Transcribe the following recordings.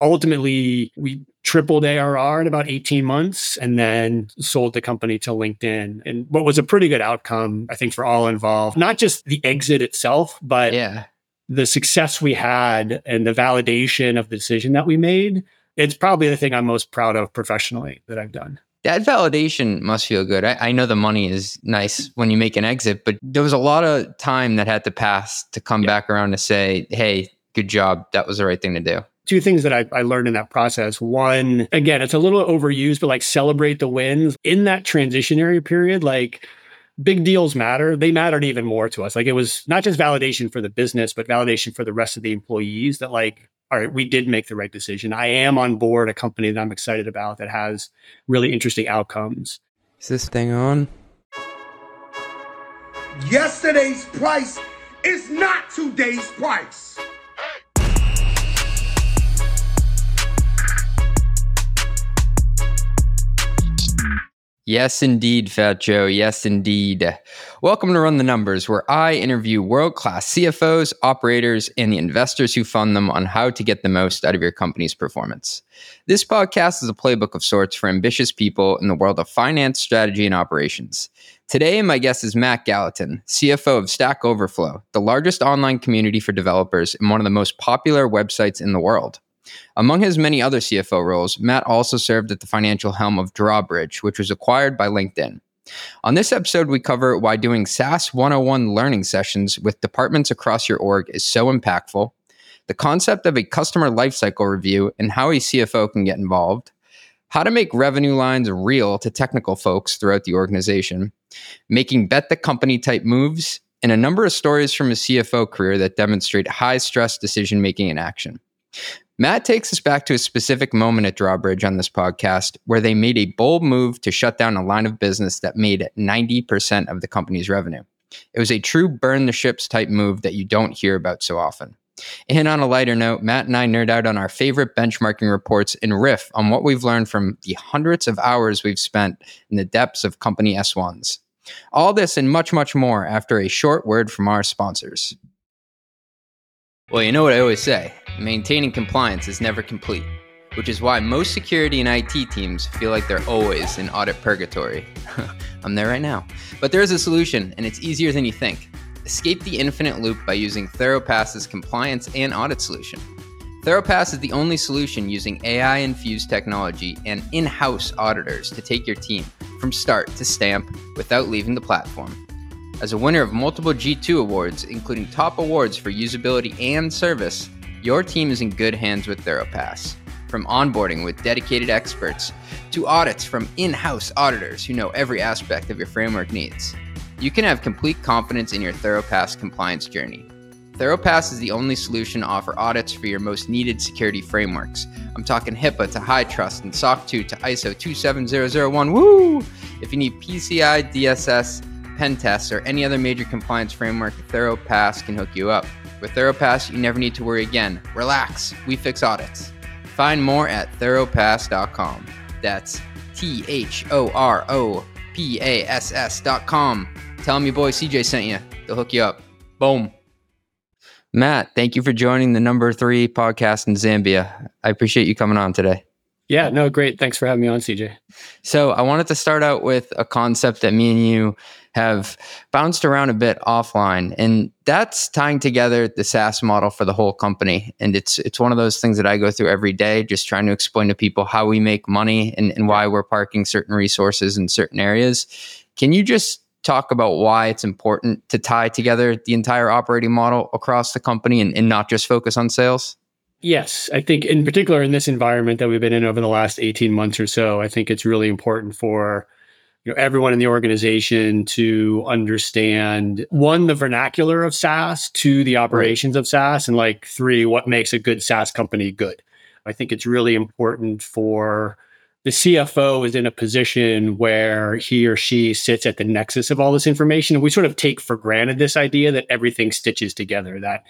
ultimately we tripled ARR in about 18 months and then sold the company to LinkedIn. And what was a pretty good outcome, I think, for all involved, not just the exit itself, but yeah. the success we had and the validation of the decision that we made. It's probably the thing I'm most proud of professionally that I've done. That validation must feel good. I, I know the money is nice when you make an exit, but there was a lot of time that had to pass to come yeah. back around to say, hey, good job. That was the right thing to do two things that I, I, learned in that process. One, again, it's a little overused, but like celebrate the wins in that transitionary period. Like big deals matter. They mattered even more to us. Like it was not just validation for the business, but validation for the rest of the employees that like, all right, we did make the right decision. I am on board a company that I'm excited about that has really interesting outcomes. Is this thing on? Yesterday's price is not today's price. Yes, indeed, Fat Joe. Yes, indeed. Welcome to Run the Numbers, where I interview world class CFOs, operators, and the investors who fund them on how to get the most out of your company's performance. This podcast is a playbook of sorts for ambitious people in the world of finance, strategy, and operations. Today, my guest is Matt Gallatin, CFO of Stack Overflow, the largest online community for developers and one of the most popular websites in the world. Among his many other CFO roles, Matt also served at the financial helm of Drawbridge, which was acquired by LinkedIn. On this episode, we cover why doing SaaS 101 learning sessions with departments across your org is so impactful, the concept of a customer lifecycle review and how a CFO can get involved, how to make revenue lines real to technical folks throughout the organization, making bet the company type moves, and a number of stories from his CFO career that demonstrate high stress decision making in action. Matt takes us back to a specific moment at Drawbridge on this podcast where they made a bold move to shut down a line of business that made 90% of the company's revenue. It was a true burn the ships type move that you don't hear about so often. And on a lighter note, Matt and I nerd out on our favorite benchmarking reports and riff on what we've learned from the hundreds of hours we've spent in the depths of company S1s. All this and much, much more after a short word from our sponsors. Well, you know what I always say maintaining compliance is never complete, which is why most security and IT teams feel like they're always in audit purgatory. I'm there right now. But there is a solution, and it's easier than you think. Escape the infinite loop by using ThoroPass's compliance and audit solution. ThoroPass is the only solution using AI infused technology and in house auditors to take your team from start to stamp without leaving the platform. As a winner of multiple G2 awards, including top awards for usability and service, your team is in good hands with ThoroPass. From onboarding with dedicated experts to audits from in house auditors who know every aspect of your framework needs, you can have complete confidence in your ThoroPass compliance journey. ThoroPass is the only solution to offer audits for your most needed security frameworks. I'm talking HIPAA to HITRUST and SOC 2 to ISO 27001. Woo! If you need PCI, DSS, pen tests, or any other major compliance framework, ThoroPass can hook you up. With ThoroPass, you never need to worry again. Relax, we fix audits. Find more at thoropass.com. That's T H O R O P A S S.com. Tell them your boy CJ sent you. They'll hook you up. Boom. Matt, thank you for joining the number three podcast in Zambia. I appreciate you coming on today. Yeah, no, great. Thanks for having me on, CJ. So, I wanted to start out with a concept that me and you have bounced around a bit offline, and that's tying together the SaaS model for the whole company. And it's it's one of those things that I go through every day, just trying to explain to people how we make money and, and why we're parking certain resources in certain areas. Can you just talk about why it's important to tie together the entire operating model across the company and, and not just focus on sales? Yes, I think in particular in this environment that we've been in over the last 18 months or so, I think it's really important for you know everyone in the organization to understand one the vernacular of SaaS, two the operations right. of SaaS, and like three what makes a good SaaS company good. I think it's really important for the CFO is in a position where he or she sits at the nexus of all this information. And we sort of take for granted this idea that everything stitches together, that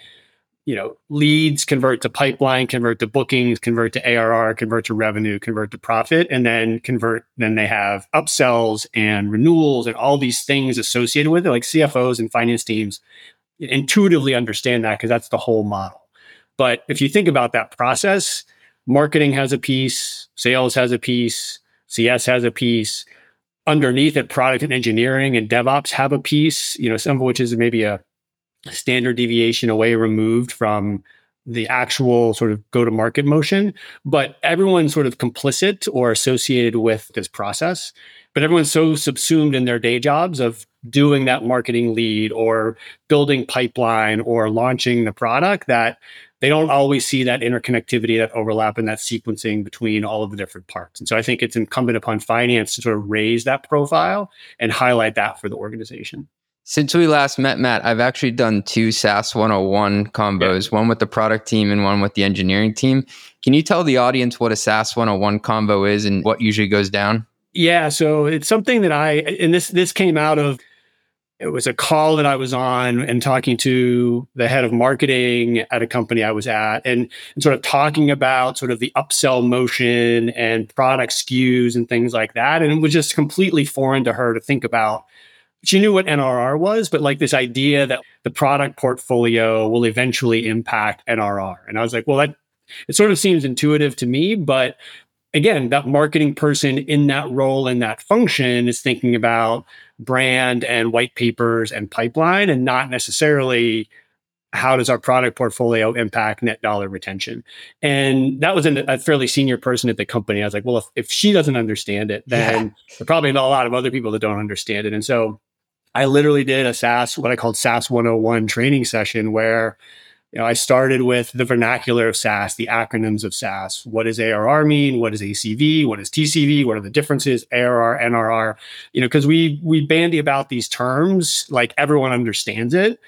you know, leads convert to pipeline, convert to bookings, convert to ARR, convert to revenue, convert to profit, and then convert. Then they have upsells and renewals and all these things associated with it. Like CFOs and finance teams intuitively understand that because that's the whole model. But if you think about that process, marketing has a piece, sales has a piece, CS has a piece. Underneath it, product and engineering and DevOps have a piece, you know, some of which is maybe a standard deviation away removed from the actual sort of go to market motion, but everyone's sort of complicit or associated with this process. But everyone's so subsumed in their day jobs of doing that marketing lead or building pipeline or launching the product that they don't always see that interconnectivity, that overlap, and that sequencing between all of the different parts. And so I think it's incumbent upon finance to sort of raise that profile and highlight that for the organization. Since we last met, Matt, I've actually done two SaaS 101 combos, yeah. one with the product team and one with the engineering team. Can you tell the audience what a SaaS 101 combo is and what usually goes down? Yeah, so it's something that I and this this came out of it was a call that I was on and talking to the head of marketing at a company I was at and, and, sort of talking about sort of the upsell motion and product SKUs and things like that. And it was just completely foreign to her to think about. She knew what NRR was, but like this idea that the product portfolio will eventually impact NRR. And I was like, well, that it sort of seems intuitive to me, but again, that marketing person in that role in that function is thinking about brand and white papers and pipeline and not necessarily how does our product portfolio impact net dollar retention? And that was an, a fairly senior person at the company. I was like, well, if, if she doesn't understand it, then yeah. there probably a lot of other people that don't understand it. And so I literally did a SaaS, what I called SaaS 101 training session where you know, I started with the vernacular of SaaS, the acronyms of SaaS. What does ARR mean? What is ACV? What is TCV? What are the differences? ARR, NRR. You know, because we we bandy about these terms like everyone understands it,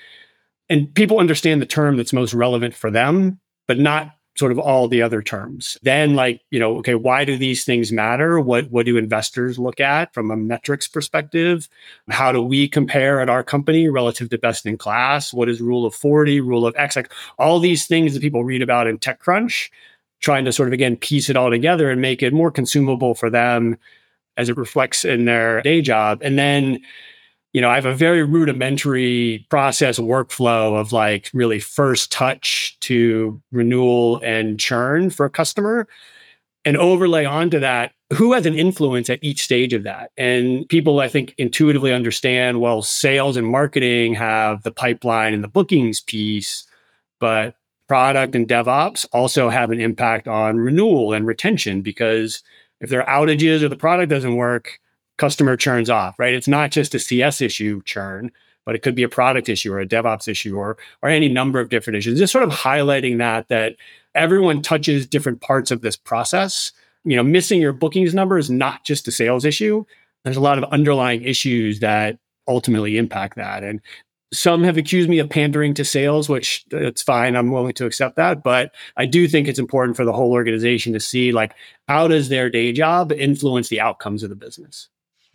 and people understand the term that's most relevant for them, but not sort of all the other terms. Then like, you know, okay, why do these things matter? What what do investors look at from a metrics perspective? How do we compare at our company relative to best in class? What is rule of 40, rule of X? Like all these things that people read about in TechCrunch, trying to sort of again piece it all together and make it more consumable for them as it reflects in their day job. And then you know, I have a very rudimentary process workflow of like really first touch to renewal and churn for a customer and overlay onto that who has an influence at each stage of that. And people, I think, intuitively understand well, sales and marketing have the pipeline and the bookings piece, but product and DevOps also have an impact on renewal and retention because if there are outages or the product doesn't work, customer churns off, right? It's not just a CS issue churn, but it could be a product issue or a DevOps issue or or any number of different issues. Just sort of highlighting that that everyone touches different parts of this process. You know, missing your bookings number is not just a sales issue. There's a lot of underlying issues that ultimately impact that. And some have accused me of pandering to sales, which uh, it's fine. I'm willing to accept that. But I do think it's important for the whole organization to see like how does their day job influence the outcomes of the business.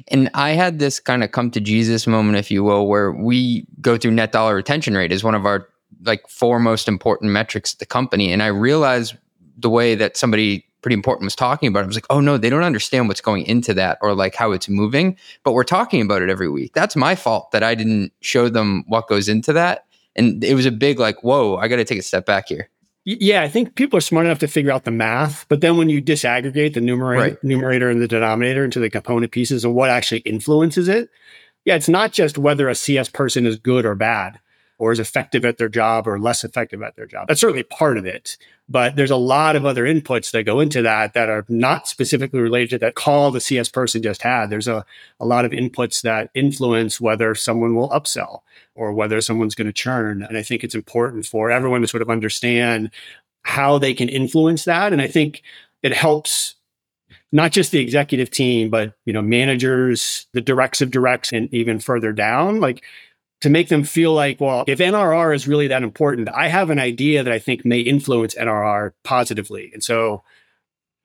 And I had this kind of come to Jesus moment, if you will, where we go through net dollar retention rate as one of our like four most important metrics at the company. And I realized the way that somebody pretty important was talking about it. I was like, oh no, they don't understand what's going into that or like how it's moving, but we're talking about it every week. That's my fault that I didn't show them what goes into that. And it was a big like, whoa, I got to take a step back here. Yeah, I think people are smart enough to figure out the math, but then when you disaggregate the numerator, right. numerator and the denominator into the component pieces and what actually influences it, yeah, it's not just whether a CS person is good or bad or is effective at their job or less effective at their job. That's certainly part of it. But there's a lot of other inputs that go into that that are not specifically related to that call the CS person just had. There's a, a lot of inputs that influence whether someone will upsell or whether someone's going to churn. And I think it's important for everyone to sort of understand how they can influence that. And I think it helps not just the executive team, but you know, managers, the directs of directs, and even further down. Like to make them feel like, well, if NRR is really that important, I have an idea that I think may influence NRR positively. And so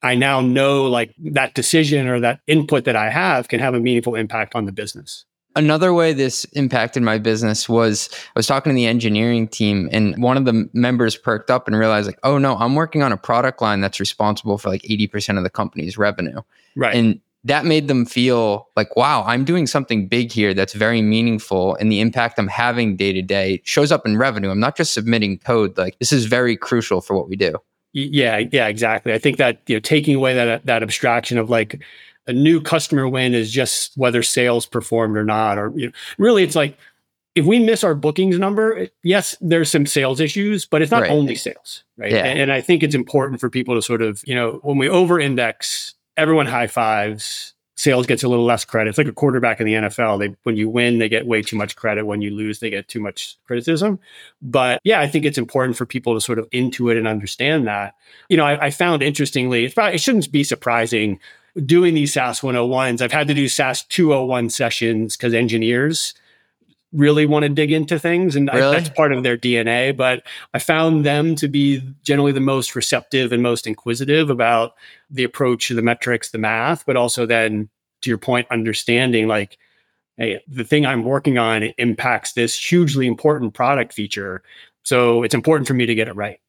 I now know like that decision or that input that I have can have a meaningful impact on the business. Another way this impacted my business was I was talking to the engineering team and one of the members perked up and realized like, oh no, I'm working on a product line that's responsible for like 80% of the company's revenue. Right. And that made them feel like, wow, I'm doing something big here that's very meaningful. And the impact I'm having day to day shows up in revenue. I'm not just submitting code. Like, this is very crucial for what we do. Yeah, yeah, exactly. I think that you know taking away that that abstraction of like a new customer win is just whether sales performed or not, or you know, really it's like if we miss our bookings number, yes, there's some sales issues, but it's not right. only sales, right? Yeah. And, and, I think it's important for people to sort of, you know, when we over index, everyone high fives, sales gets a little less credit. It's like a quarterback in the NFL. They when you win, they get way too much credit. When you lose, they get too much criticism. But yeah, I think it's important for people to sort of intuit and understand that. You know, I, I found interestingly, it's probably, it shouldn't be surprising doing these SaaS 101s. I've had to do SaaS 201 sessions because engineers really want to dig into things and really? I, that's part of their DNA but I found them to be generally the most receptive and most inquisitive about the approach the metrics the math but also then to your point understanding like hey the thing I'm working on impacts this hugely important product feature so it's important for me to get it right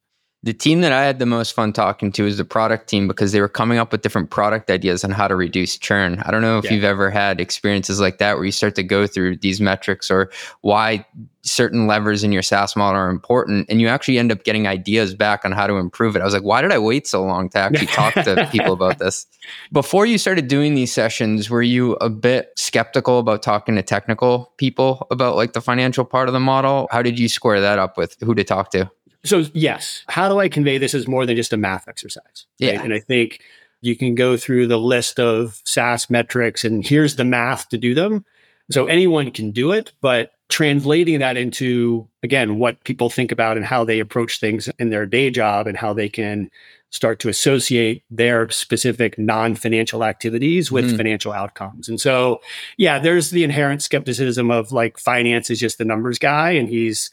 the team that I had the most fun talking to is the product team because they were coming up with different product ideas on how to reduce churn. I don't know if yeah. you've ever had experiences like that where you start to go through these metrics or why certain levers in your SaaS model are important and you actually end up getting ideas back on how to improve it. I was like, why did I wait so long to actually talk to people about this? Before you started doing these sessions, were you a bit skeptical about talking to technical people about like the financial part of the model? How did you square that up with who to talk to? So, yes, how do I convey this as more than just a math exercise? Right? Yeah. And I think you can go through the list of SaaS metrics and here's the math to do them. So anyone can do it, but translating that into, again, what people think about and how they approach things in their day job and how they can start to associate their specific non financial activities with mm financial outcomes. And so, yeah, there's the inherent skepticism of like finance is just the numbers guy and he's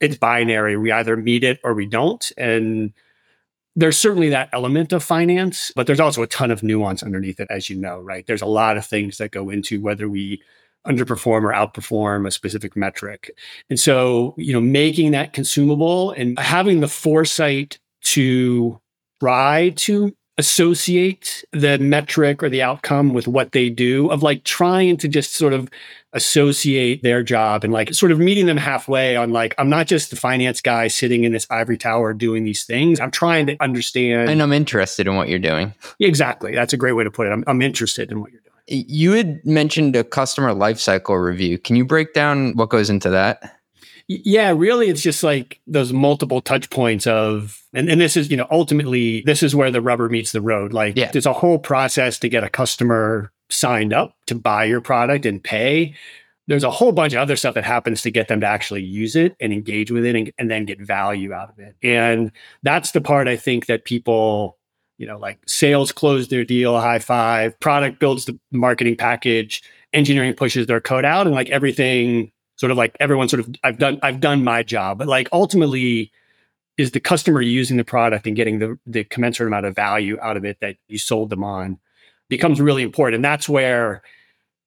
it's binary. We either meet it or we don't. And there's certainly that element of finance, but there's also a ton of nuance underneath it, as you know, right? There's a lot of things that go into whether we underperform or outperform a specific metric. And so, you know, making that consumable and having the foresight to try to associate the metric or the outcome with what they do of like trying to just sort of associate their job and like sort of meeting them halfway on like i'm not just the finance guy sitting in this ivory tower doing these things. I'm trying to understand and i'm interested in what you're doing. Exactly. That's a great way to put it. I'm, I'm interested in what you're doing. You had mentioned a customer lifecycle review. Can you break down what goes into that yeah, really, it's just like those multiple touch points of, and, and this is, you know, ultimately, this is where the rubber meets the road. Like, yeah. there's a whole process to get a customer signed up to buy your product and pay. There's a whole bunch of other stuff that happens to get them to actually use it and engage with it and, and then get value out of it. And that's the part I think that people, you know, like sales close their deal, high five, product builds the marketing package, engineering pushes their code out, and like everything sort of like everyone sort of I've done I've done my job, but like ultimately is the customer using the product and getting the the commensurate amount of value out of it that you sold them on becomes really important. And that's where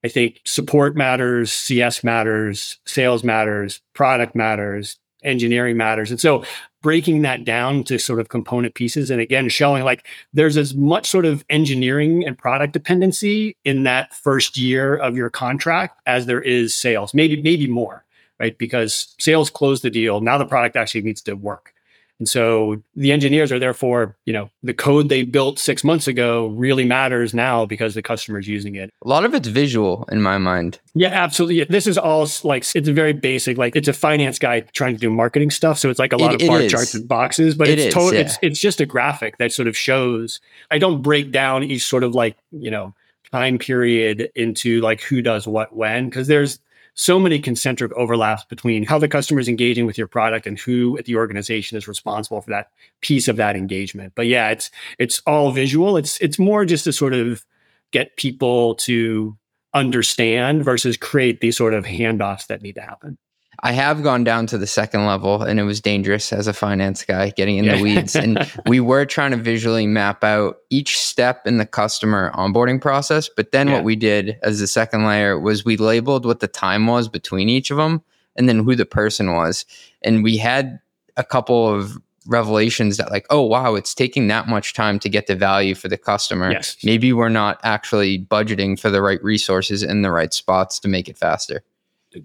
I think support matters, CS matters, sales matters, product matters, engineering matters. And so breaking that down to sort of component pieces and again showing like there's as much sort of engineering and product dependency in that first year of your contract as there is sales. Maybe maybe more right? Because sales close the deal. Now the product actually needs to work and so the engineers are therefore, you know, the code they built six months ago really matters now because the customer's using it. A lot of it's visual in my mind. Yeah, absolutely. This is all like it's very basic. Like it's a finance guy trying to do marketing stuff, so it's like a lot it, of bar charts and boxes. But it it's total. Yeah. It's it's just a graphic that sort of shows. I don't break down each sort of like you know time period into like who does what when because there's so many concentric overlaps between how the customer is engaging with your product and who at the organization is responsible for that piece of that engagement. But yeah, it's it's all visual. It's it's more just to sort of get people to understand versus create these sort of handoffs that need to happen. I have gone down to the second level and it was dangerous as a finance guy getting in the weeds. and we were trying to visually map out each step in the customer onboarding process. But then yeah. what we did as the second layer was we labeled what the time was between each of them and then who the person was. And we had a couple of revelations that like oh wow it's taking that much time to get the value for the customer yes. maybe we're not actually budgeting for the right resources in the right spots to make it faster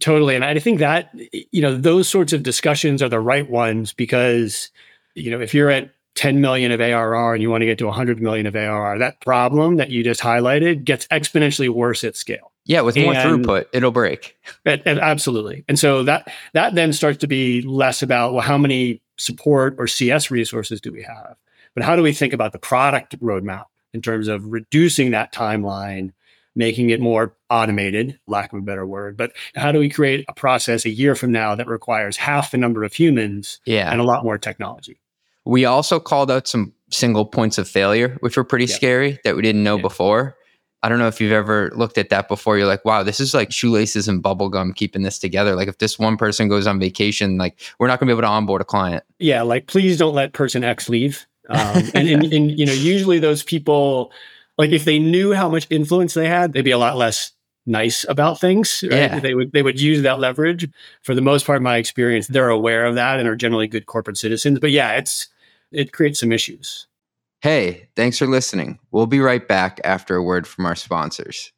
Totally. And I think that, you know, those sorts of discussions are the right ones because, you know, if you're at 10 million of ARR and you want to get to 100 million of ARR, that problem that you just highlighted gets exponentially worse at scale. Yeah, with more and, throughput, it'll break. absolutely. And so that that then starts to be less about well, how many support or CS resources do we have, but how do we think about the product roadmap in terms of reducing that timeline, making it more automated, lack of a better word. But how do we create a process a year from now that requires half the number of humans yeah. and a lot more technology? We also called out some single points of failure, which were pretty scary that we didn't know before. I don't know if you've ever looked at that before. You're like, wow, this is like shoelaces and bubblegum keeping this together. Like if this one person goes on vacation, like we're not gonna be able to onboard a client. Yeah, like please don't let person X leave. Um, and, and, and you know, usually those people, like if they knew how much influence they had, they'd be a lot less nice about things. Right? Yeah. They would they would use that leverage. For the most part, my experience, they're aware of that and are generally good corporate citizens. But yeah, it's it creates some issues. Hey, thanks for listening. We'll be right back after a word from our sponsors.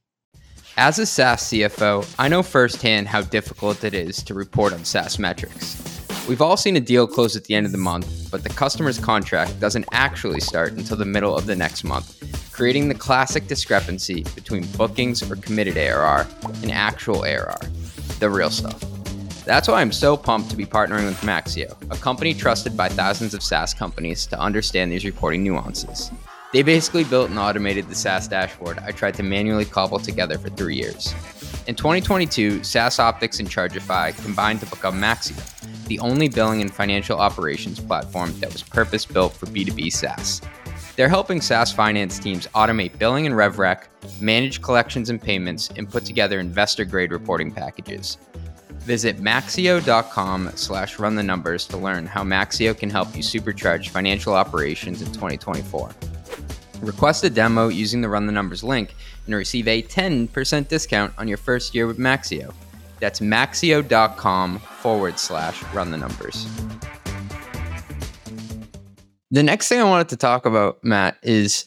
As a SaaS CFO, I know firsthand how difficult it is to report on SaaS metrics. We've all seen a deal close at the end of the month, but the customer's contract doesn't actually start until the middle of the next month, creating the classic discrepancy between bookings or committed ARR and actual ARR, the real stuff. That's why I'm so pumped to be partnering with Maxio, a company trusted by thousands of SaaS companies to understand these reporting nuances. They basically built and automated the SaaS dashboard I tried to manually cobble together for three years. In 2022, SaaS Optics and Chargify combined to become Maxio, the only billing and financial operations platform that was purpose built for B2B SaaS. They're helping SaaS finance teams automate billing and RevRec, manage collections and payments, and put together investor grade reporting packages. Visit maxio.com slash run the numbers to learn how Maxio can help you supercharge financial operations in 2024. Request a demo using the Run the Numbers link and receive a 10% discount on your first year with Maxio. That's maxio.com forward slash run the numbers. The next thing I wanted to talk about, Matt, is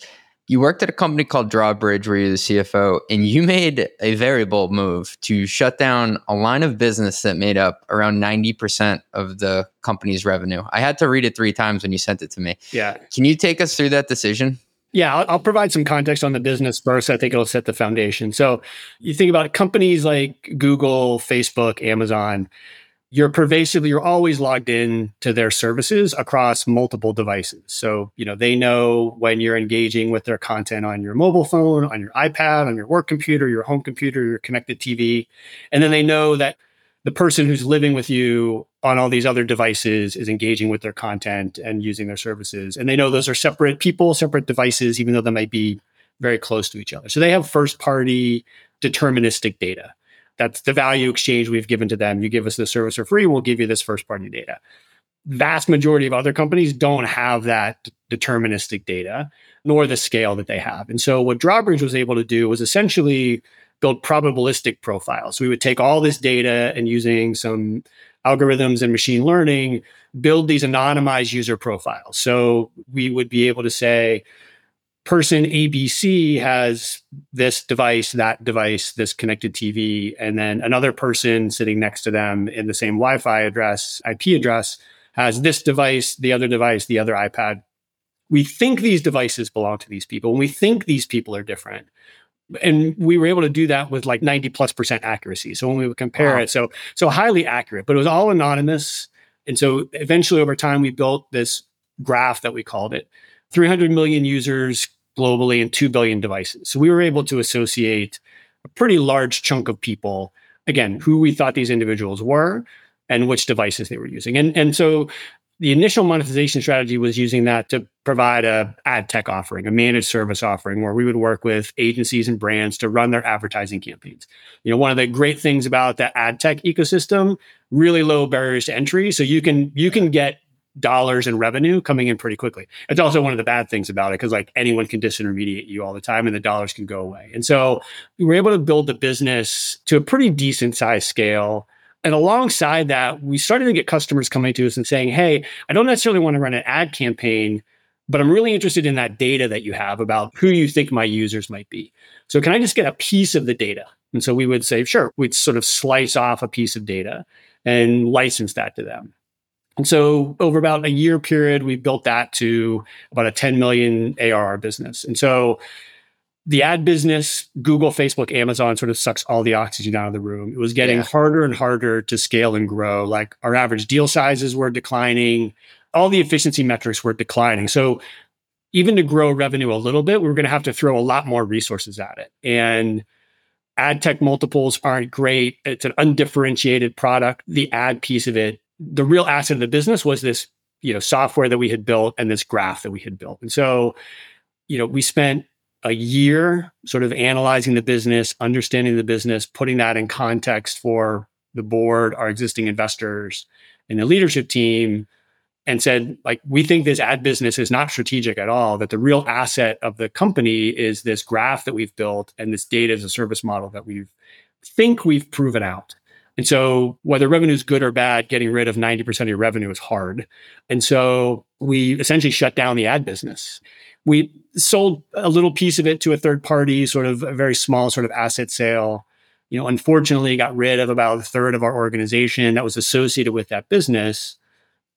you worked at a company called Drawbridge where you're the CFO, and you made a very bold move to shut down a line of business that made up around 90% of the company's revenue. I had to read it three times when you sent it to me. Yeah. Can you take us through that decision? Yeah, I'll, I'll, provide some context on the business first. I think it'll set the foundation. So you think about companies like Google, Facebook, Amazon, you're pervasively you're always logged in to their services across multiple devices. So you know they know when you're engaging with their content on your mobile phone on your ipad on your work computer your home computer your connected tv and then they know that the person who's living with you on all these other devices is engaging with their content and using their services. And they know those are separate people separate devices even though they might be very close to each other. So they have first party deterministic data that's the value exchange we've given to them. You give us the service for free, we'll give you this first party data. Vast majority of other companies don't have that deterministic data, nor the scale that they have. And so what Drawbridge was able to do was essentially build probabilistic profiles. So we would take all this data and using some algorithms and machine learning, build these anonymized user profiles. So we would be able to say, person ABC has this device, that device, this connected TV, and then another person sitting next to them in the same Wi Fi address, IP address, has this device, the other device, the other iPad. We think these devices belong to these people, and we think these people are different. And we were able to do that with like 90 plus percent accuracy. So when we would compare wow. it, so so highly accurate, but it was all anonymous. And so eventually over time, we built this graph that we called it. 300 million users globally and 2 billion devices. So we were able to associate a pretty large chunk of people, again, who we thought these individuals were and which devices they were using. And, and so the initial monetization strategy was using that to provide a ad tech offering, a managed service offering where we would work with agencies and brands to run their advertising campaigns. You know, one of the great things about the ad tech ecosystem, really low barriers to entry. So you can you can get dollars in revenue coming in pretty quickly. It's also one of the bad things about it because like anyone can disintermediate you all the time and the dollars can go away. And so we were able to build the business to a pretty decent size scale. And alongside that, we started to get customers coming to us and saying, Hey, I don't necessarily want to run an ad campaign, but I'm really interested in that data that you have about who you think my users might be. So can I just get a piece of the data? And so we would say, sure, we'd sort of slice off a piece of data and license that to them. And so over about a year period, we built that to about a 10 million ARR business. And so the ad business, Google, Facebook, Amazon sort of sucks all the oxygen out of the room. It was getting Yeah. harder and harder to scale and grow. Like our average deal sizes were declining, all the efficiency metrics were declining. So even to grow revenue a little bit, we were going to have to throw a lot more resources at it. And ad tech multiples aren't great. It's an undifferentiated product. The ad piece of it, the real asset of the business was this, you know, software that we had built and this graph that we had built. And so, you know, we spent a year sort of analyzing the business, understanding the business, putting that in context for the board, our existing investors, and the leadership team, and said, like, we think this ad business is not strategic at all, that the real asset of the company is this graph that we've built and this data as a service model that we think we've proven out. And so, whether revenue is good or bad, getting rid of 90% of your revenue is hard. And so, we essentially shut down the ad business. We sold a little piece of it to a third party, sort of a very small sort of asset sale. You know, unfortunately, got rid of about a third of our organization that was associated with that business.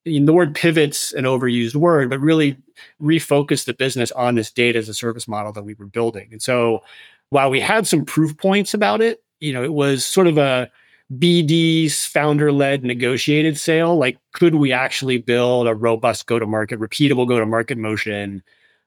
And the word pivot's an overused word, but really refocus the business on this data as a service model that we were building. And so, while we had some proof points about it, you know, it was sort of a BD's founder led negotiated sale. Like, could we actually build a robust go to market, repeatable go to market motion?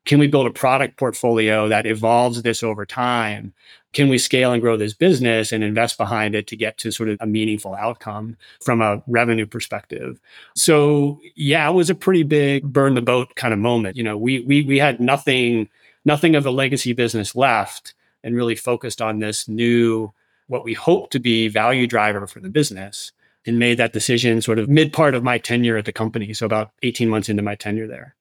Can we build a product portfolio that evolves this over time? Can we scale and grow this business and invest behind it to get to sort of a meaningful outcome from a revenue perspective? So yeah, it was a pretty big burn the boat kind of moment. You know, we we we had nothing, nothing of the legacy business left and really focused on this new what we hope to be value driver for the business and made that decision sort of mid part of my tenure at the company. So about 18 months into my tenure there.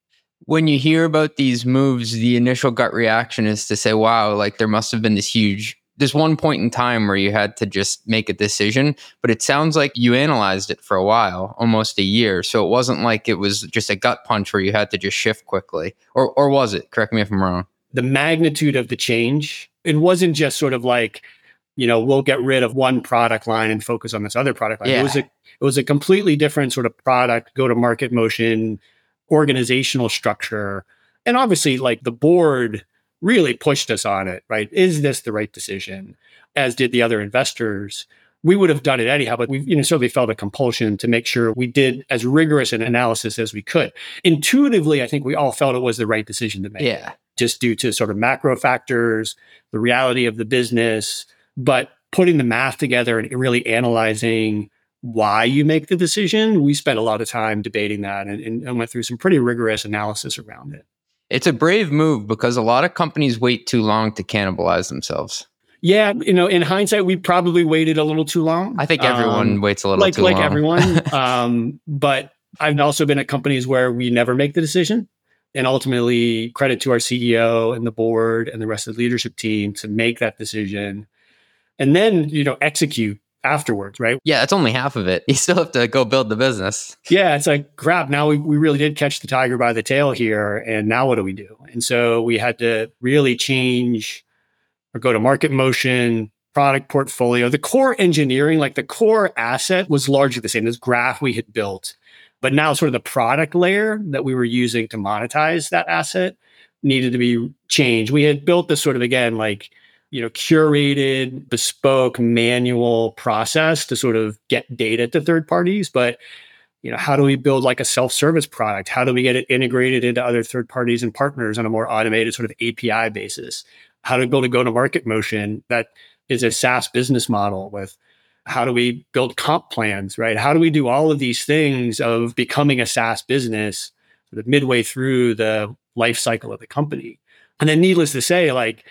When you hear about these moves, the initial gut reaction is to say, wow, like there must have been this huge, this one point in time where you had to just make a decision. But it sounds like you analyzed it for a while, almost a year. So it wasn't like it was just a gut punch where you had to just shift quickly. Or, or was it? Correct me if I'm wrong. The magnitude of the change, it wasn't just sort of like, you know, we'll get rid of one product line and focus on this other product line. Yeah. It was a it was a completely different sort of product, go to market motion, organizational structure. And obviously, like the board really pushed us on it, right? Is this the right decision? As did the other investors. We would have done it anyhow, but we you know certainly felt a compulsion to make sure we did as rigorous an analysis as we could. Intuitively, I think we all felt it was the right decision to make Yeah. just due to sort of macro factors, the reality of the business, but putting the math together and really analyzing why you make the decision, we spent a lot of time debating that and, and, went through some pretty rigorous analysis around it. It's a brave move because a lot of companies wait too long to cannibalize themselves. Yeah, you know, in hindsight, we probably waited a little too long. I think everyone Um, waits a little like too like long. everyone. um, but I've also been at companies where we never make the decision, and ultimately credit to our CEO and the board and the rest of the leadership team to make that decision, and then you know execute afterwards, right? yeah, that's only half of it. You still have to go build the business. Yeah, it's like crap. Now we, we really did catch the tiger by the tail here, and now what do we do? And so we had to really change our go to market motion, product portfolio. The core engineering, like the core asset, was largely the same. This graph we had built, but now sort of the product layer that we were using to monetize that asset needed to be changed. We had built this sort of again like you know curated, bespoke, manual process to sort of get data to third parties, but you know how do we build like a self-service product? How do we get it integrated into other third parties and partners on a more automated sort of api basis? How do we build a go-to-market motion that is a saas business model with how do we build comp plans right? How do we do all of these things of becoming a saas business sort of midway through the life cycle of the company? And then needless to say like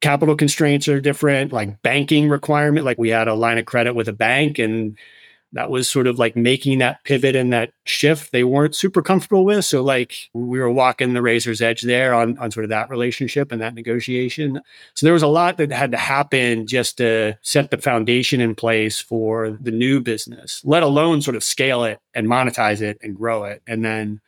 capital constraints are different like banking requirement like we had a line of credit with a bank and that was sort of like making that pivot and that shift they weren't super comfortable with. So like we were walking the razor's edge there on, on sort of that relationship and that negotiation. So there was a lot that had to happen just to set the foundation in place for the new business, let alone sort of scale it and monetize it and grow it. And then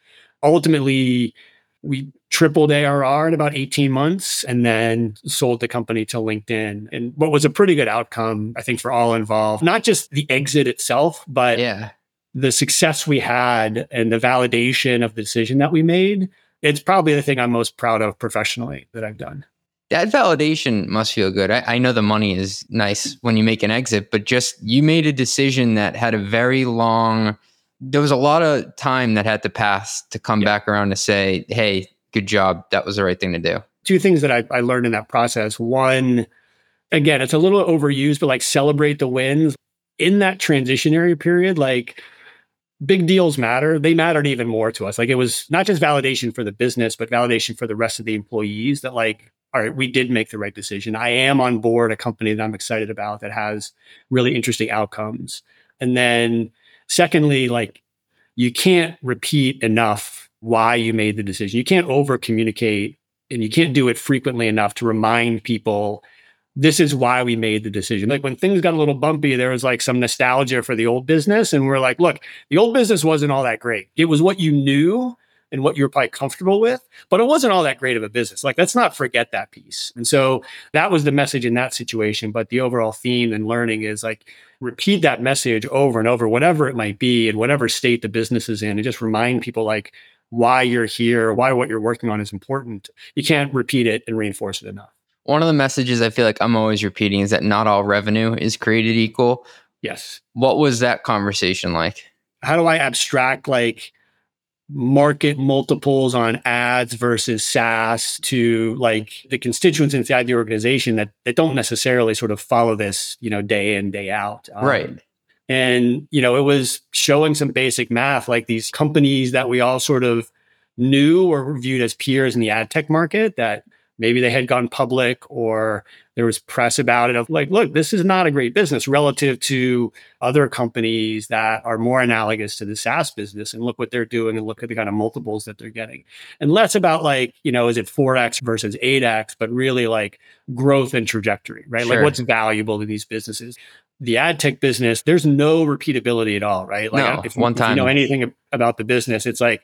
ultimately we tripled ARR in about 18 months and then sold the company to LinkedIn. And what was a pretty good outcome, I think, for all involved, not just the exit itself, but Yeah. the success we had and the validation of the decision that we made, it's probably the thing I'm most proud of professionally that I've done. That validation must feel good. I, I, know the money is nice when you make an exit, but just you made a decision that had a very long, there was a lot of time that had to pass to come yeah. back around to say, hey, good job. That was the right thing to do. Two things that I, I learned in that process. One, again, it's a little overused, but like celebrate the wins in that transitionary period. Like, big deals matter. They mattered even more to us. Like it was not just validation for the business, but validation for the rest of the employees that like, all right, we did make the right decision. I am on board a company that I'm excited about that has really interesting outcomes. And then secondly, like you can't repeat enough why you made the decision. You can't over communicate and you can't do it frequently enough to remind people this is why we made the decision. Like when things got a little bumpy, there was like some nostalgia for the old business. And we're like, look, the old business wasn't all that great. It was what you knew and what you're probably comfortable with, but it wasn't all that great of a business. Like, let's not forget that piece. And so that was the message in that situation. But the overall theme and learning is like, repeat that message over and over, whatever it might be, in whatever state the business is in, and just remind people like why you're here, why what you're working on is important. You can't repeat it and reinforce it enough. One of the messages I feel like I'm always repeating is that not all revenue is created equal. Yes. What was that conversation like? How do I abstract like market multiples on ads versus SaaS to like the constituents inside the organization that that don't necessarily sort of follow this, you know, day in day out. Um, right. And you know, it was showing some basic math, like these companies that we all sort of knew or viewed as peers in the ad tech market that maybe they had gone public or there was press about it of like look this is not a great business relative to other companies that are more analogous to the SaaS business. And look what they're doing and look at the kind of multiples that they're getting. And less about like you know is it 4x versus 8x but really like growth and trajectory right? Sure. like what's valuable to these businesses? The ad tech business there's no repeatability at all right? Like no, if, one time if you know anything about the business it's like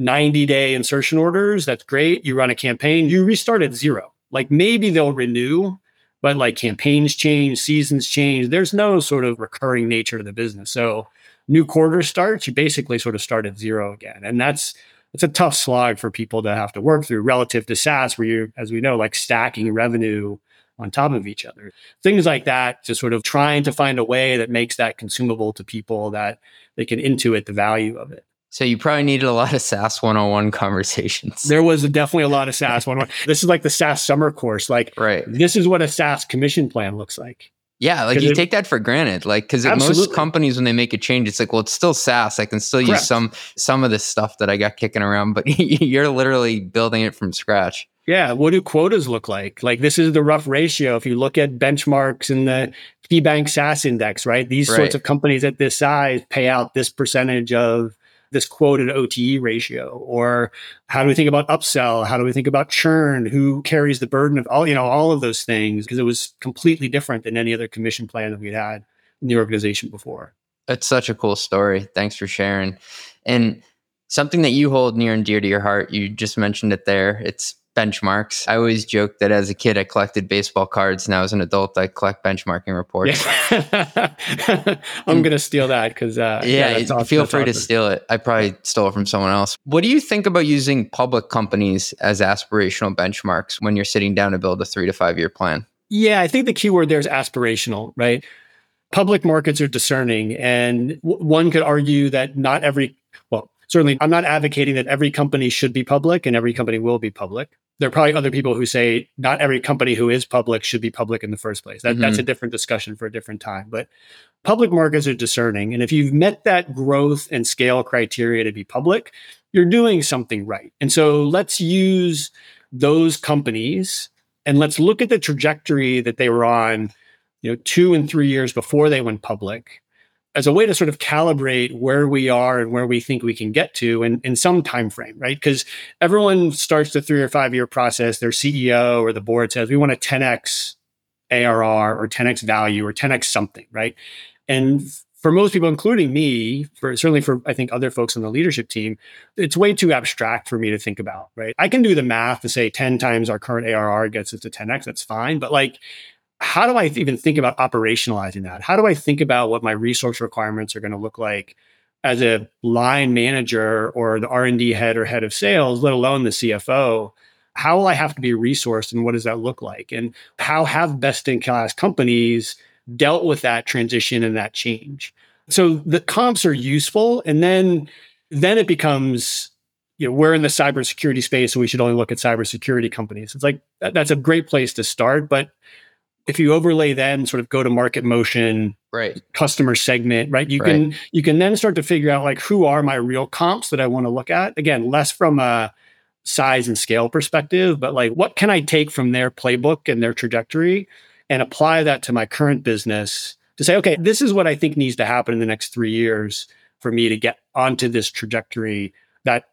90 day insertion orders. That's great. You run a campaign, you restart at zero. Like maybe they'll renew, but like campaigns change, seasons change. There's no sort of recurring nature to the business. So new quarter starts, you basically sort of start at zero again. And that's it's a tough slog for people to have to work through relative to SaaS, where you're, as we know, like stacking revenue on top of each other. Things like that, just sort of trying to find a way that makes that consumable to people that they can intuit the value of it. So you probably needed a lot of SaaS 101 conversations. There was definitely a lot of SaaS 101. this is like the SaaS summer course. Like, right. this is what a SaaS commission plan looks like. Yeah, like you it, take that for granted. Like because most companies when they make a change, it's like, well, it's still SaaS. I can still Correct. use some some of this stuff that I got kicking around, but you're literally building it from scratch. Yeah, what do quotas look like? Like this is the rough ratio. If you look at benchmarks in the KeyBanc SaaS index, right? These right. sorts of companies at this size pay out this percentage of this quoted OTE ratio? Or how do we think about upsell? How do we think about churn? Who carries the burden of all, you know, all of those things? Because it was completely different than any other commission plan that we'd had in the organization before. It's such a cool story. Thanks for sharing. And something that you hold near and dear to your heart, you just mentioned it there. It's benchmarks. I always joke that as a kid, I collected baseball cards. Now, as an adult, I collect benchmarking reports. Yeah. I'm going to steal that because, uh, yeah, yeah awesome. feel free awesome. to steal it. I probably stole it from someone else. What do you think about using public companies as aspirational benchmarks when you're sitting down to build a three to five year plan? Yeah, I think the key word there is aspirational, right? Public markets are discerning, and w- one could argue that not every, well, certainly I'm not advocating that every company should be public and every company will be public. There are probably other people who say not every company who is public should be public in the first place. That, mm-hmm. That's a different discussion for a different time. But public markets are discerning. And if you've met that growth and scale criteria to be public, you're doing something right. And so let's use those companies and let's look at the trajectory that they were on, you know, two and three years before they went public as a way to sort of calibrate where we are and where we think we can get to in, in some time frame, right? Because everyone starts the three or five year process. Their CEO or the board says we want a 10x ARR or 10x value or 10x something, right? And for most people, including me, for certainly for I think other folks on the leadership team, it's way too abstract for me to think about, right? I can do the math to say 10 times our current ARR gets us to 10x, that's fine. But like how do I even think about operationalizing that? How do I think about what my resource requirements are going to look like as a line manager or the R&D head or head of sales, let alone the CFO, how will I have to be resourced and what does that look like? And how have best in class companies dealt with that transition and that change? So the comps are useful. And then, then it becomes, you know, we're in the cybersecurity space, so we should only look at cybersecurity companies. It's like that, that's a great place to start. But if you overlay then sort of go to market motion, right, customer segment, right, you Right. can you can then start to figure out like who are my real comps that I want to look at. Again, less from a size and scale perspective, but like what can I take from their playbook and their trajectory and apply that to my current business to say, okay, this is what I think needs to happen in the next three years for me to get onto this trajectory that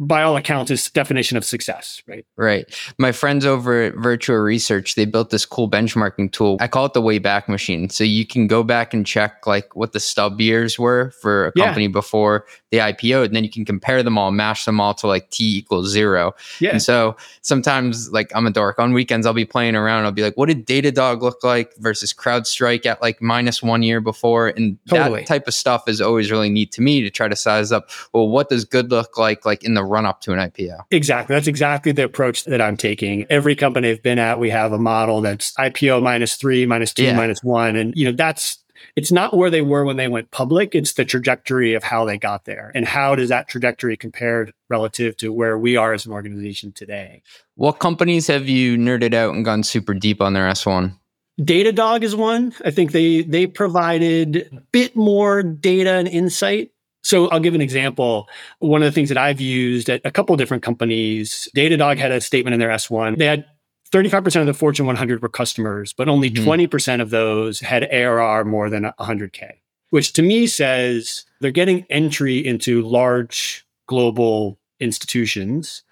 by all accounts is definition of success, right? Right. My friends over at virtual Research, they built this cool benchmarking tool. I call it the Wayback Machine. So you can go back and check like what the stub years were for a Yeah. company before they IPO, and then you can compare them all, mash them all to like T equals zero. Yeah. And so sometimes, like I'm a dork. On weekends, I'll be playing around. I'll be like, "What did Datadog look like versus CrowdStrike at like minus one year before?" And Totally. that type of stuff is always really neat to me to try to size up. Well, what does good look like, like in the run up to an IPO? Exactly. That's exactly the approach that I'm taking. Every company I've been at, we have a model that's IPO minus three, minus two, Yeah. minus one. And, you know, that's, it's not where they were when they went public. It's the trajectory of how they got there. And how does that trajectory compare relative to where we are as an organization today? What companies have you nerded out and gone super deep on their S1? Datadog is one. I think they they provided a bit more data and insight. So I'll give an example. One of the things that I've used at a couple of different companies, Datadog had a statement in their S1. They had 35% of the Fortune 100 were customers, but only Mhm. 20% of those had ARR more than 100K, which to me says they're getting entry into large global institutions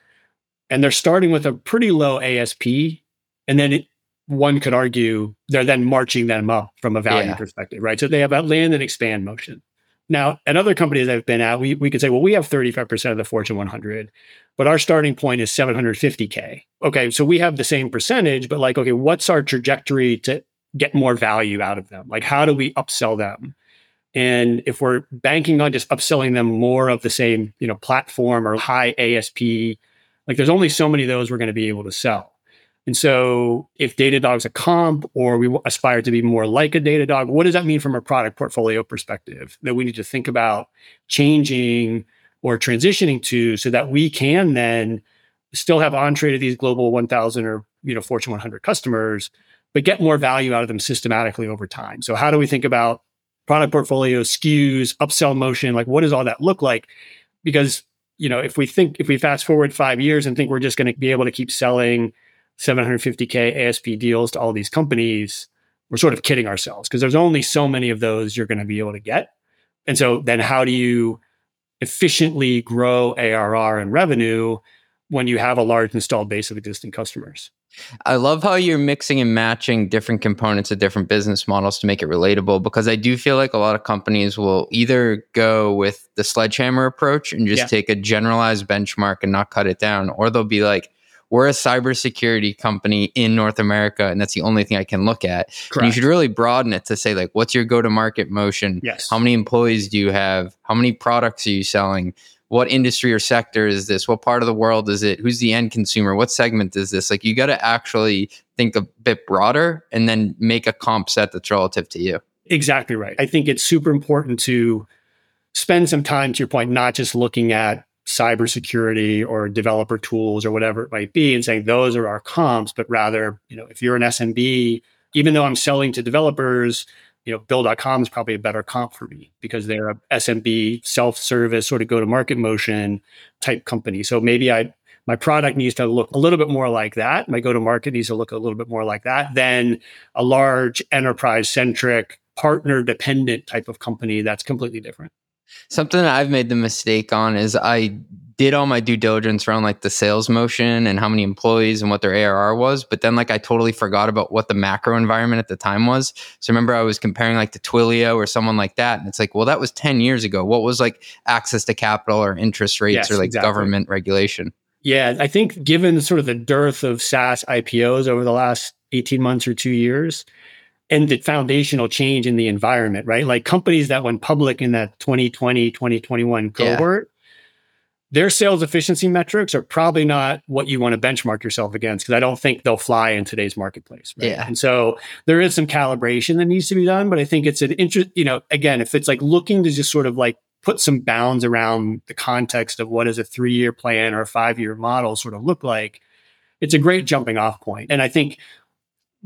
and they're starting with a pretty low ASP. And then it, one could argue they're then marching them up from a value Yeah. perspective, right? So they have a land and expand motion. Now, at other companies I've been at, we, we could say, well, we have 35% of the Fortune 100, but our starting point is 750K. Okay, so we have the same percentage, but like, okay, what's our trajectory to get more value out of them? Like, how do we upsell them? And if we're banking on just upselling them more of the same, you know, platform or high ASP, like there's only so many of those we're going to be able to sell. And so if Datadog's a comp or we aspire to be more like a Datadog, what does that mean from a product portfolio perspective that we need to think about changing or transitioning to so that we can then still have entree to these global 1000 or, you know, Fortune 100 customers, but get more value out of them systematically over time. So how do we think about product portfolio, SKUs, upsell motion? Like what does all that look like? Because, you know, if we think, if we fast forward five years and think we're just going to be able to keep selling 750K ASP deals to all these companies, we're sort of kidding ourselves because there's only so many of those you're going to be able to get. And so then how do you efficiently grow ARR and revenue when you have a large installed base of existing customers? I love how you're mixing and matching different components of different business models to make it relatable because I do feel like a lot of companies will either go with the sledgehammer approach and just Yeah. take a generalized benchmark and not cut it down, or they'll be like, we're a cybersecurity company in North America, and that's the only thing I can look at. You should really broaden it to say, like, what's your go to market motion? Yes. How many employees do you have? How many products are you selling? What industry or sector is this? What part of the world is it? Who's the end consumer? What segment is this? Like, you got to actually think a bit broader and then make a comp set that's relative to you. Exactly right. I think it's super important to spend some time, to your point, not just looking at cybersecurity or developer tools or whatever it might be and saying those are our comps, but rather, you know, if you're an SMB, even though I'm selling to developers, you know, Bill.com is probably a better comp for me because they're a SMB self-service sort of go-to-market motion type company. So maybe I my product needs to look a little bit more like that. My go-to-market needs to look a little bit more like that than a large enterprise-centric, partner-dependent type of company that's completely different. Something that I've made the mistake on is I did all my due diligence around like the sales motion and how many employees and what their ARR was, but then like I totally forgot about what the macro environment at the time was. So remember I was comparing like to Twilio or someone like that, and it's like, well, that was ten years ago. What was like access to capital or interest rates Yes, or like exactly. government regulation? Yeah, I think given sort of the dearth of SaaS IPOs over the last 18 months or two years, and the foundational change in the environment, right? Like companies that went public in that 2020, 2021 cohort, their sales efficiency metrics are probably not what you want to benchmark yourself against because I don't think they'll fly in today's marketplace. Right? Yeah. And so there is some calibration that needs to be done, but I think it's an interest, you know, again, if it's like looking to just sort of like put some bounds around the context of what does a three year plan or a five year model sort of look like, it's a great jumping off point. And I think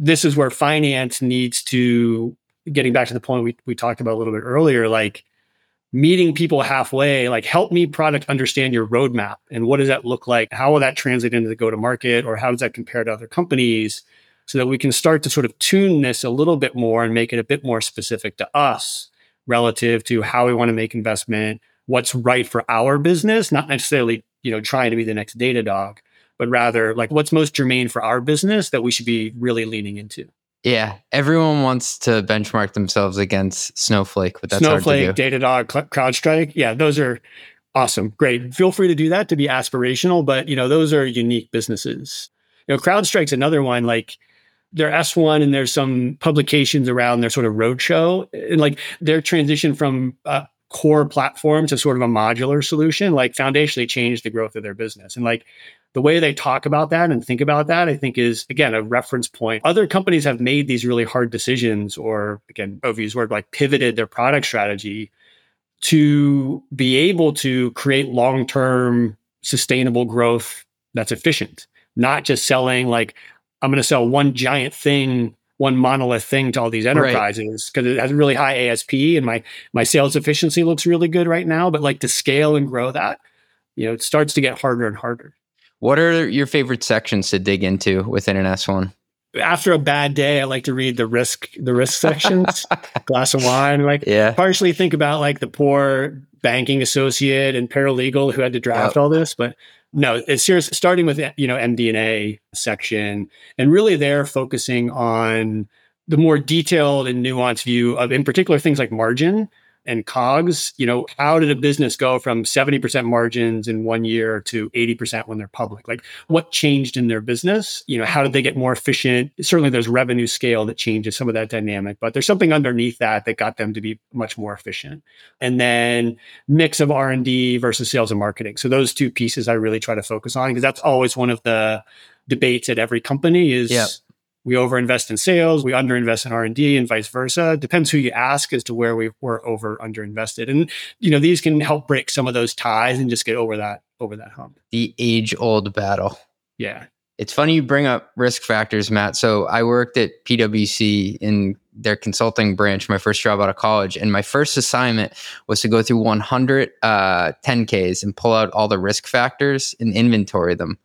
this is where finance needs to, getting back to the point we, we talked about a little bit earlier, like, meeting people halfway, like help me product understand your roadmap and what does that look like? How will that translate into the go to market or how does that compare to other companies so that we can start to sort of tune this a little bit more and make it a bit more specific to us relative to how we want to make investment, what's right for our business, not necessarily, you know, trying to be the next Datadog, but rather like what's most germane for our business that we should be really leaning into. Yeah, everyone wants to benchmark themselves against Snowflake, but that's Snowflake, hard to do. Datadog, Cl- CrowdStrike. Yeah, those are awesome. Great. Feel free to do that to be aspirational, but you know, those are unique businesses. You know, CrowdStrike's another one like their S1 and there's some publications around their sort of roadshow and like their transition from a core platform to sort of a modular solution, like foundationally changed the growth of their business. And like the way they talk about that and think about that, I think is again a reference point. Other companies have made these really hard decisions, or again, Ovi's word like pivoted their product strategy to be able to create long term sustainable growth that's efficient, not just selling like I'm going to sell one giant thing one monolith thing to all these enterprises because right. it has a really high ASP and my my sales efficiency looks really good right now. But like to scale and grow that, you know, it starts to get harder and harder. What are your favorite sections to dig into within an S1? After a bad day, I like to read the risk the risk sections, glass of wine, like yeah. partially think about like the poor banking associate and paralegal who had to draft yep. all this, but no, it's serious. Starting with you know MD&A section, and really they're focusing on the more detailed and nuanced view of, in particular, things like margin and cogs you know how did a business go from 70% margins in one year to 80% when they're public? Like what changed in their business? You know how did they get more efficient? Certainly there's revenue scale that changes some of that dynamic but there's something underneath that that got them to be much more efficient. And then mix of r&d versus sales and marketing. So those two pieces i really try to focus on because that's always one of the debates at every company is we overinvest in sales, we underinvest in R&D and vice versa. Depends who you ask as to where we were over underinvested. And you know, these can help break some of those ties and just get over that over that hump. The age-old battle. Yeah. It's funny you bring up risk factors, Matt. So I worked at PwC in their consulting branch, my first job out of college. And my first assignment was to go through 100 uh, 10Ks and pull out all the risk factors and inventory them.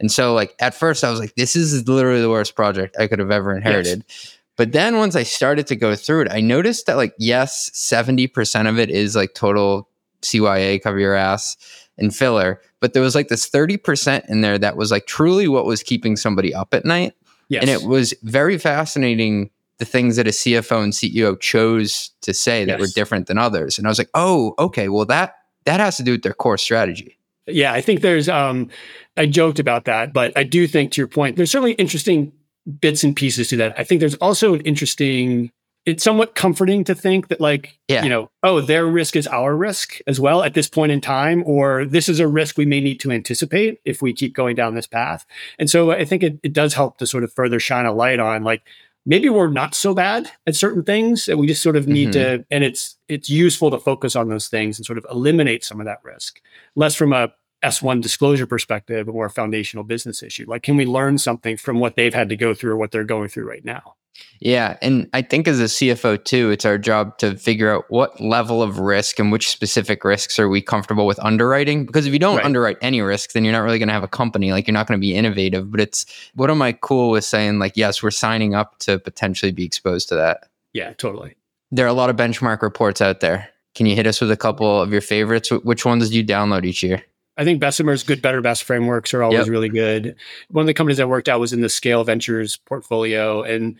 And so, like, at first, I was like, this is literally the worst project I could have ever inherited. Yes. But then once I started to go through it, I noticed that, like, yes, 70% of it is like total CYA, cover your ass, and filler. But there was like this 30% in there that was like truly what was keeping somebody up at night. Yes. And it was very fascinating the things that a CFO and CEO chose to say that yes. were different than others. And I was like, oh, okay, well that that has to do with their core strategy. Yeah, I think there's um I joked about that, but I do think to your point, there's certainly interesting bits and pieces to that. I think there's also an interesting it's somewhat comforting to think that like yeah. you know oh their risk is our risk as well at this point in time or this is a risk we may need to anticipate if we keep going down this path and so i think it, it does help to sort of further shine a light on like maybe we're not so bad at certain things that we just sort of need mm-hmm. to and it's it's useful to focus on those things and sort of eliminate some of that risk less from a S1 disclosure perspective or a foundational business issue? Like, can we learn something from what they've had to go through or what they're going through right now? Yeah. And I think as a CFO too, it's our job to figure out what level of risk and which specific risks are we comfortable with underwriting. Because if you don't right. underwrite any risk, then you're not really going to have a company. Like, you're not going to be innovative. But it's what am I cool with saying, like, yes, we're signing up to potentially be exposed to that? Yeah, totally. There are a lot of benchmark reports out there. Can you hit us with a couple of your favorites? Which ones do you download each year? I think Bessemer's good, better, best frameworks are always yep. really good. One of the companies I worked at was in the Scale Ventures portfolio, and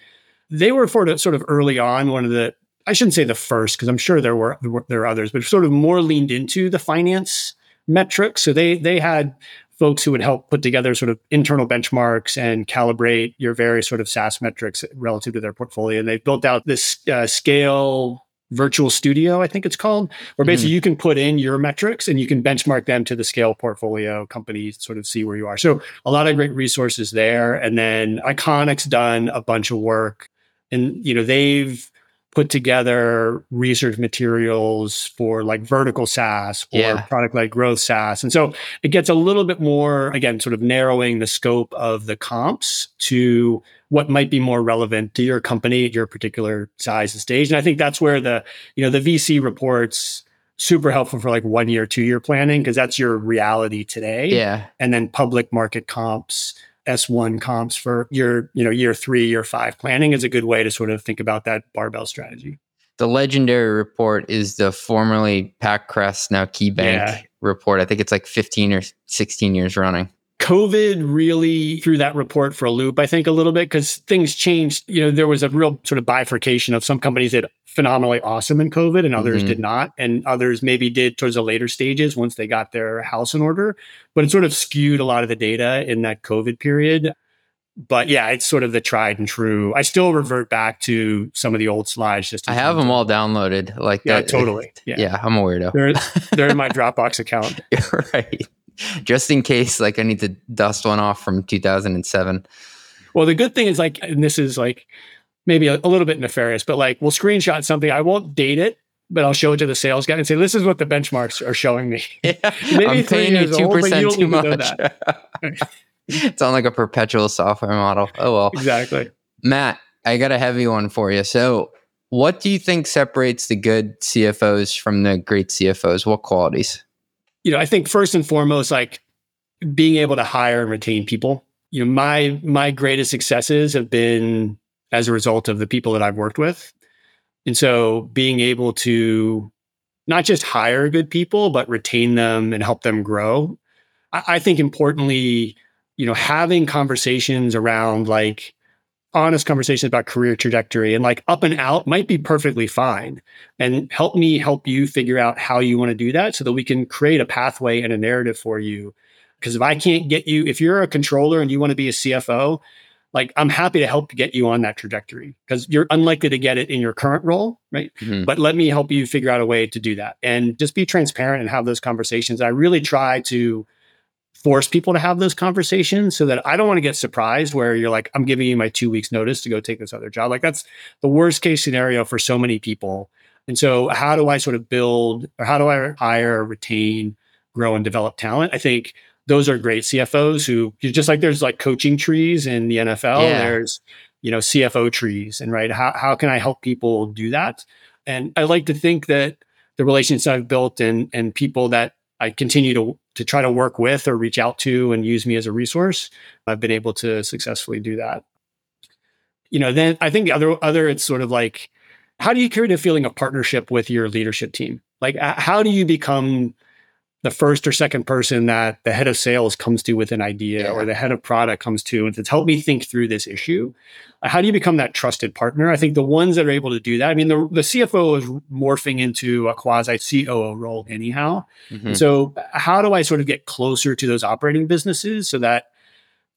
they were for sort of early on one of the I shouldn't say the first because I'm sure there were there are others, but sort of more leaned into the finance metrics. So they they had folks who would help put together sort of internal benchmarks and calibrate your various sort of SaaS metrics relative to their portfolio. And they've built out this uh, scale virtual studio, I think it's called, where basically mm-hmm. you can put in your metrics and you can benchmark them to the scale portfolio companies, sort of see where you are. So a lot of great resources there. And then ICONIQ's done a bunch of work and, you know, they've put together research materials for like vertical SaaS or yeah. product like growth SaaS. And so it gets a little bit more, again, sort of narrowing the scope of the comps to what might be more relevant to your company at your particular size and stage. And I think that's where the, you know, the VC reports super helpful for like one year, two year planning, because that's your reality today. Yeah. And then public market comps S1 comps for your, you know, year three, year five planning is a good way to sort of think about that barbell strategy. The legendary report is the formerly PacCrest, now KeyBanc yeah. report. I think it's like 15 or 16 years running. COVID really threw that report for a loop, I think, a little bit because things changed. You know, there was a real sort of bifurcation of some companies that phenomenally awesome in COVID and others mm-hmm. did not. And others maybe did towards the later stages once they got their house in order. But it sort of skewed a lot of the data in that COVID period. But yeah, it's sort of the tried and true. I still revert back to some of the old slides. Just to I have them all downloaded. Like yeah, that. totally. Yeah. yeah, I'm a weirdo. They're, they're in my Dropbox account. right. just in case like I need to dust one off from 2007. Well, the good thing is like, and this is like maybe a, a little bit nefarious, but like we'll screenshot something. I won't date it, but I'll show it to the sales guy and say, "This is what the benchmarks are showing me." Yeah, maybe I'm paying you two percent too much. it's on like a perpetual software model. Oh well, exactly. Matt, I got a heavy one for you. So, what do you think separates the good CFOs from the great CFOs? What qualities? You know, I think first and foremost, like being able to hire and retain people. You know, my my greatest successes have been as a result of the people that I've worked with. And so being able to not just hire good people, but retain them and help them grow. I, I think importantly, you know, having conversations around like honest conversations about career trajectory and like up and out might be perfectly fine. And help me help you figure out how you want to do that so that we can create a pathway and a narrative for you. Because if I can't get you, if you're a controller and you want to be a CFO, like I'm happy to help get you on that trajectory because you're unlikely to get it in your current role, right? Mm-hmm. But let me help you figure out a way to do that and just be transparent and have those conversations. I really try to force people to have those conversations so that I don't want to get surprised where you're like, I'm giving you my two weeks notice to go take this other job. Like that's the worst case scenario for so many people. And so how do I sort of build or how do I hire, retain, grow and develop talent? I think those are great CFOs who just like there's like coaching trees in the NFL, yeah. there's you know CFO trees and right how how can I help people do that? And I like to think that the relationships I've built and and people that I continue to to try to work with or reach out to and use me as a resource. I've been able to successfully do that. You know, then I think the other other it's sort of like how do you create a feeling of partnership with your leadership team? Like how do you become the first or second person that the head of sales comes to with an idea yeah. or the head of product comes to and says, help me think through this issue. How do you become that trusted partner? I think the ones that are able to do that, I mean, the, the CFO is morphing into a quasi COO role anyhow. Mm-hmm. So how do I sort of get closer to those operating businesses so that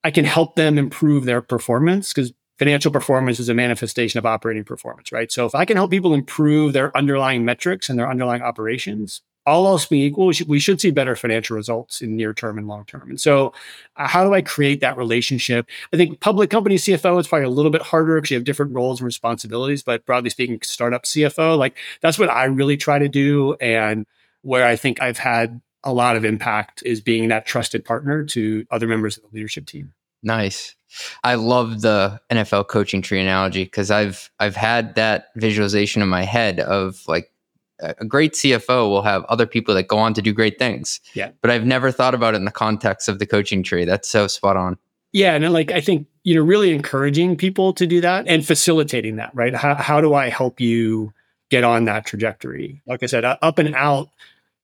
I can help them improve their performance? Because financial performance is a manifestation of operating performance, right? So if I can help people improve their underlying metrics and their underlying operations, all else being equal, we should, see better financial results in near term and long term. And so, uh, how do I create that relationship? I think public company CFO is probably a little bit harder because you have different roles and responsibilities. But broadly speaking, startup CFO, like that's what I really try to do. And where I think I've had a lot of impact is being that trusted partner to other members of the leadership team. Nice. I love the NFL coaching tree analogy because I've I've had that visualization in my head of like a great CFO will have other people that go on to do great things. Yeah. But I've never thought about it in the context of the coaching tree. That's so spot on. Yeah. And like, I think, you know, really encouraging people to do that and facilitating that, right? How, how do I help you get on that trajectory? Like I said, up and out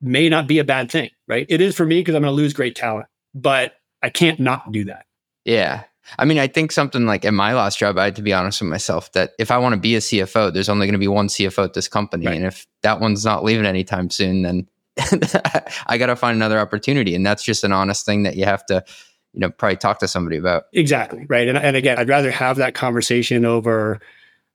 may not be a bad thing, right? It is for me because I'm going to lose great talent, but I can't not do that. Yeah. I mean, I think something like in my last job, I had to be honest with myself that if I want to be a CFO, there's only going to be one CFO at this company. Right. And if that one's not leaving anytime soon, then I got to find another opportunity. And that's just an honest thing that you have to, you know, probably talk to somebody about. Exactly. Right. And, and again, I'd rather have that conversation over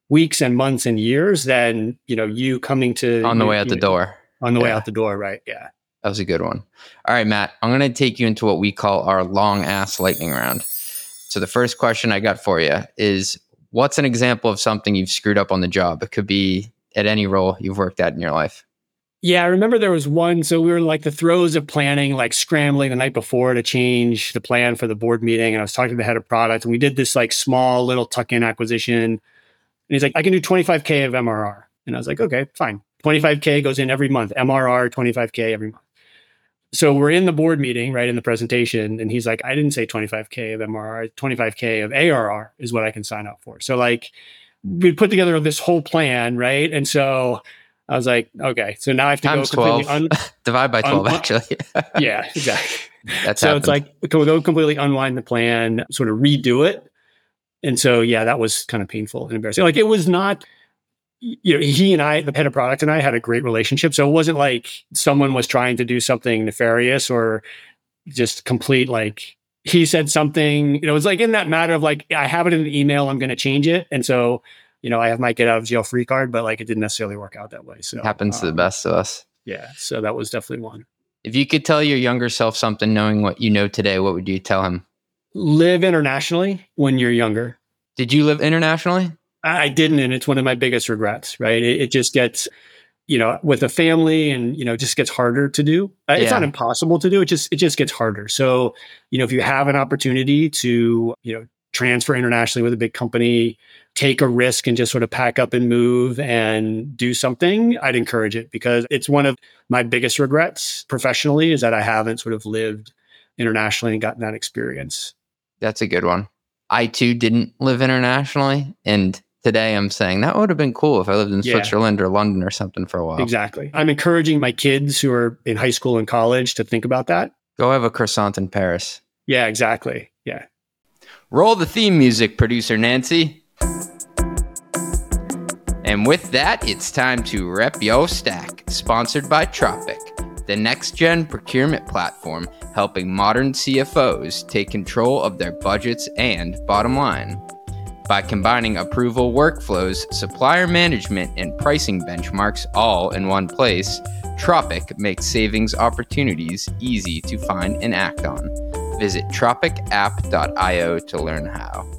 weeks and months and years than, you know, you coming to on the way out the know, door. On the way out the door. Right. Yeah. That was a good one. All right, Matt, I'm going to take you into what we call our long ass lightning round. So, the first question I got for you is what's an example of something you've screwed up on the job? It could be at any role you've worked at in your life. Yeah, I remember there was one. So we were in like the throes of planning, like scrambling the night before to change the plan for the board meeting. And I was talking to the head of product, and we did this like small little tuck-in acquisition. And he's like, "I can do 25k of MRR," and I was like, "Okay, fine. 25k goes in every month. MRR 25k every month." So we're in the board meeting, right in the presentation, and he's like, "I didn't say 25k of MRR. 25k of ARR is what I can sign up for." So like, we put together this whole plan, right? And so. I was like, okay, so now I have to Times go completely 12. un- Divide by 12, Un- actually. yeah, exactly. That's so happened. it's like we go completely unwind the plan, sort of redo it. And so yeah, that was kind of painful and embarrassing. Like it was not, you know, he and I, the head of product and I had a great relationship. So it wasn't like someone was trying to do something nefarious or just complete like he said something, you know, it was like in that matter of like, I have it in an email, I'm gonna change it. And so, you know, I have my get out of jail free card, but like it didn't necessarily work out that way. So happens to the um, best of us. Yeah. So that was definitely one. If you could tell your younger self something knowing what you know today, what would you tell him? Live internationally when you're younger. Did you live internationally? I didn't, and it's one of my biggest regrets. Right? It, it just gets, you know, with a family, and you know, just gets harder to do. Uh, It's not impossible to do. It just it just gets harder. So, you know, if you have an opportunity to, you know, transfer internationally with a big company, take a risk, and just sort of pack up and move and do something, I'd encourage it because it's one of my biggest regrets professionally is that I haven't sort of lived internationally and gotten that experience. That's a good one. I too didn't live internationally. And today I'm saying that would have been cool if I lived in Yeah. Switzerland or London or something for a while. Exactly. I'm encouraging my kids who are in high school and college to think about that. Go have a croissant in Paris. Yeah, exactly. Yeah. Roll the theme music, producer Nancy. And with that, it's time to rep yo stack, sponsored by Tropic, the next gen procurement platform helping modern CFOs take control of their budgets and bottom line. By combining approval workflows, supplier management, and pricing benchmarks all in one place, Tropic makes savings opportunities easy to find and act on. Visit tropicapp.io to learn how.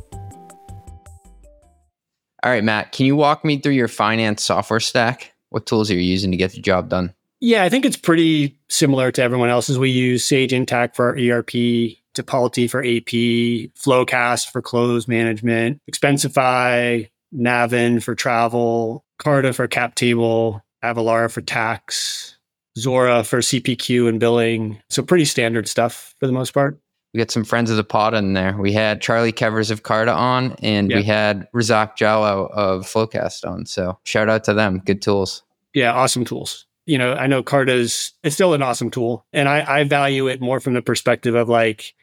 All right, Matt, can you walk me through your finance software stack? What tools are you using to get the job done? Yeah, I think it's pretty similar to everyone else's. We use Sage Intacct for our ERP, Tipalti for AP, FloQast for close management, Expensify, Navan for travel, Carta for cap table, Avalara for tax, Zuora for CPQ and billing. So pretty standard stuff for the most part. We got some friends of the pod in there. We had Charly Kevers of Carta on, and Yeah. we had Razak Jallo of FloQast on. So shout out to them. Good tools. Yeah, awesome tools. You know, I know Carta's it's still an awesome tool. And I, I value it more from the perspective of like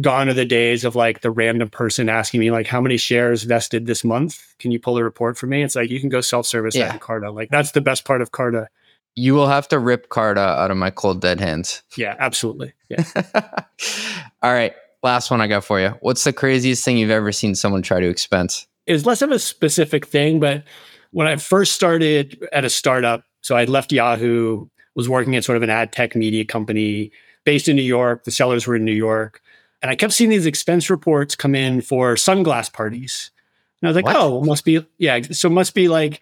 gone are the days of like the random person asking me like how many shares vested this month? Can you pull a report for me? It's like you can go self-service Yeah. in Carta. Like that's the best part of Carta. You will have to rip Carta out of my cold dead hands. Yeah, absolutely. Yeah. All right. Last one I got for you. What's the craziest thing you've ever seen someone try to expense? it was less of a specific thing, but when I first started at a startup, so I left Yahoo, was working at sort of an ad tech media company based in New York. The sellers were in New York. And I kept seeing these expense reports come in for sunglass parties. And I was like, What? oh, must be, yeah. So must be like,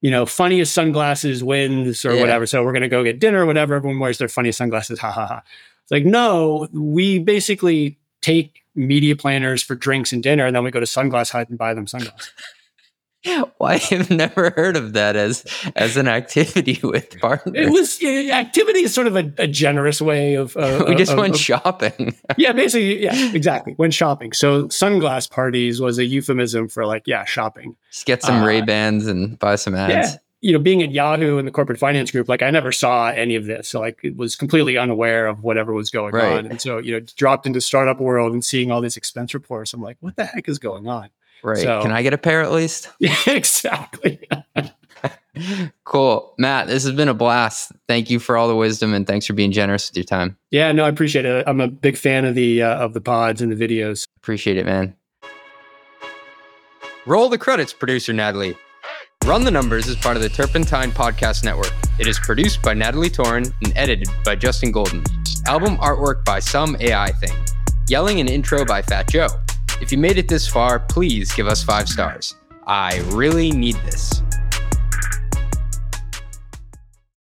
you know, funniest sunglasses wins or Yeah. whatever. So we're going to go get dinner or whatever. Everyone wears their funniest sunglasses. Ha ha ha. It's like, no, we basically take media planners for drinks and dinner, and then we go to Sunglass Hut and buy them sunglasses. Why I've never heard of that as as an activity with partners. It was activity is sort of a, a generous way of. Uh, we just of- went of- shopping. yeah, basically, yeah, exactly. Went shopping, so sunglass parties was a euphemism for like, yeah, shopping. Just get some Uh, Ray Bans and buy some ads. Yeah, you know, being at Yahoo in the corporate finance group, like I never saw any of this. So like, it was completely unaware of whatever was going Right. on, and so you know, dropped into startup world and seeing all these expense reports, I'm like, what the heck is going on? Right. So- Can I get a pair at least? Yeah, exactly. cool. Matt, this has been a blast. Thank you for all the wisdom and thanks for being generous with your time. Yeah, no, I appreciate it. I'm a big fan of the uh, of the pods and the videos. Appreciate it, man. Roll the credits, producer Natalie. Run the Numbers is part of the Turpentine Podcast Network. It is produced by Natalie Torin and edited by Justin Golden. Album artwork by Some AI Thing. Yelling and intro by Fat Joe. If you made it this far, please give us five stars. I really need this.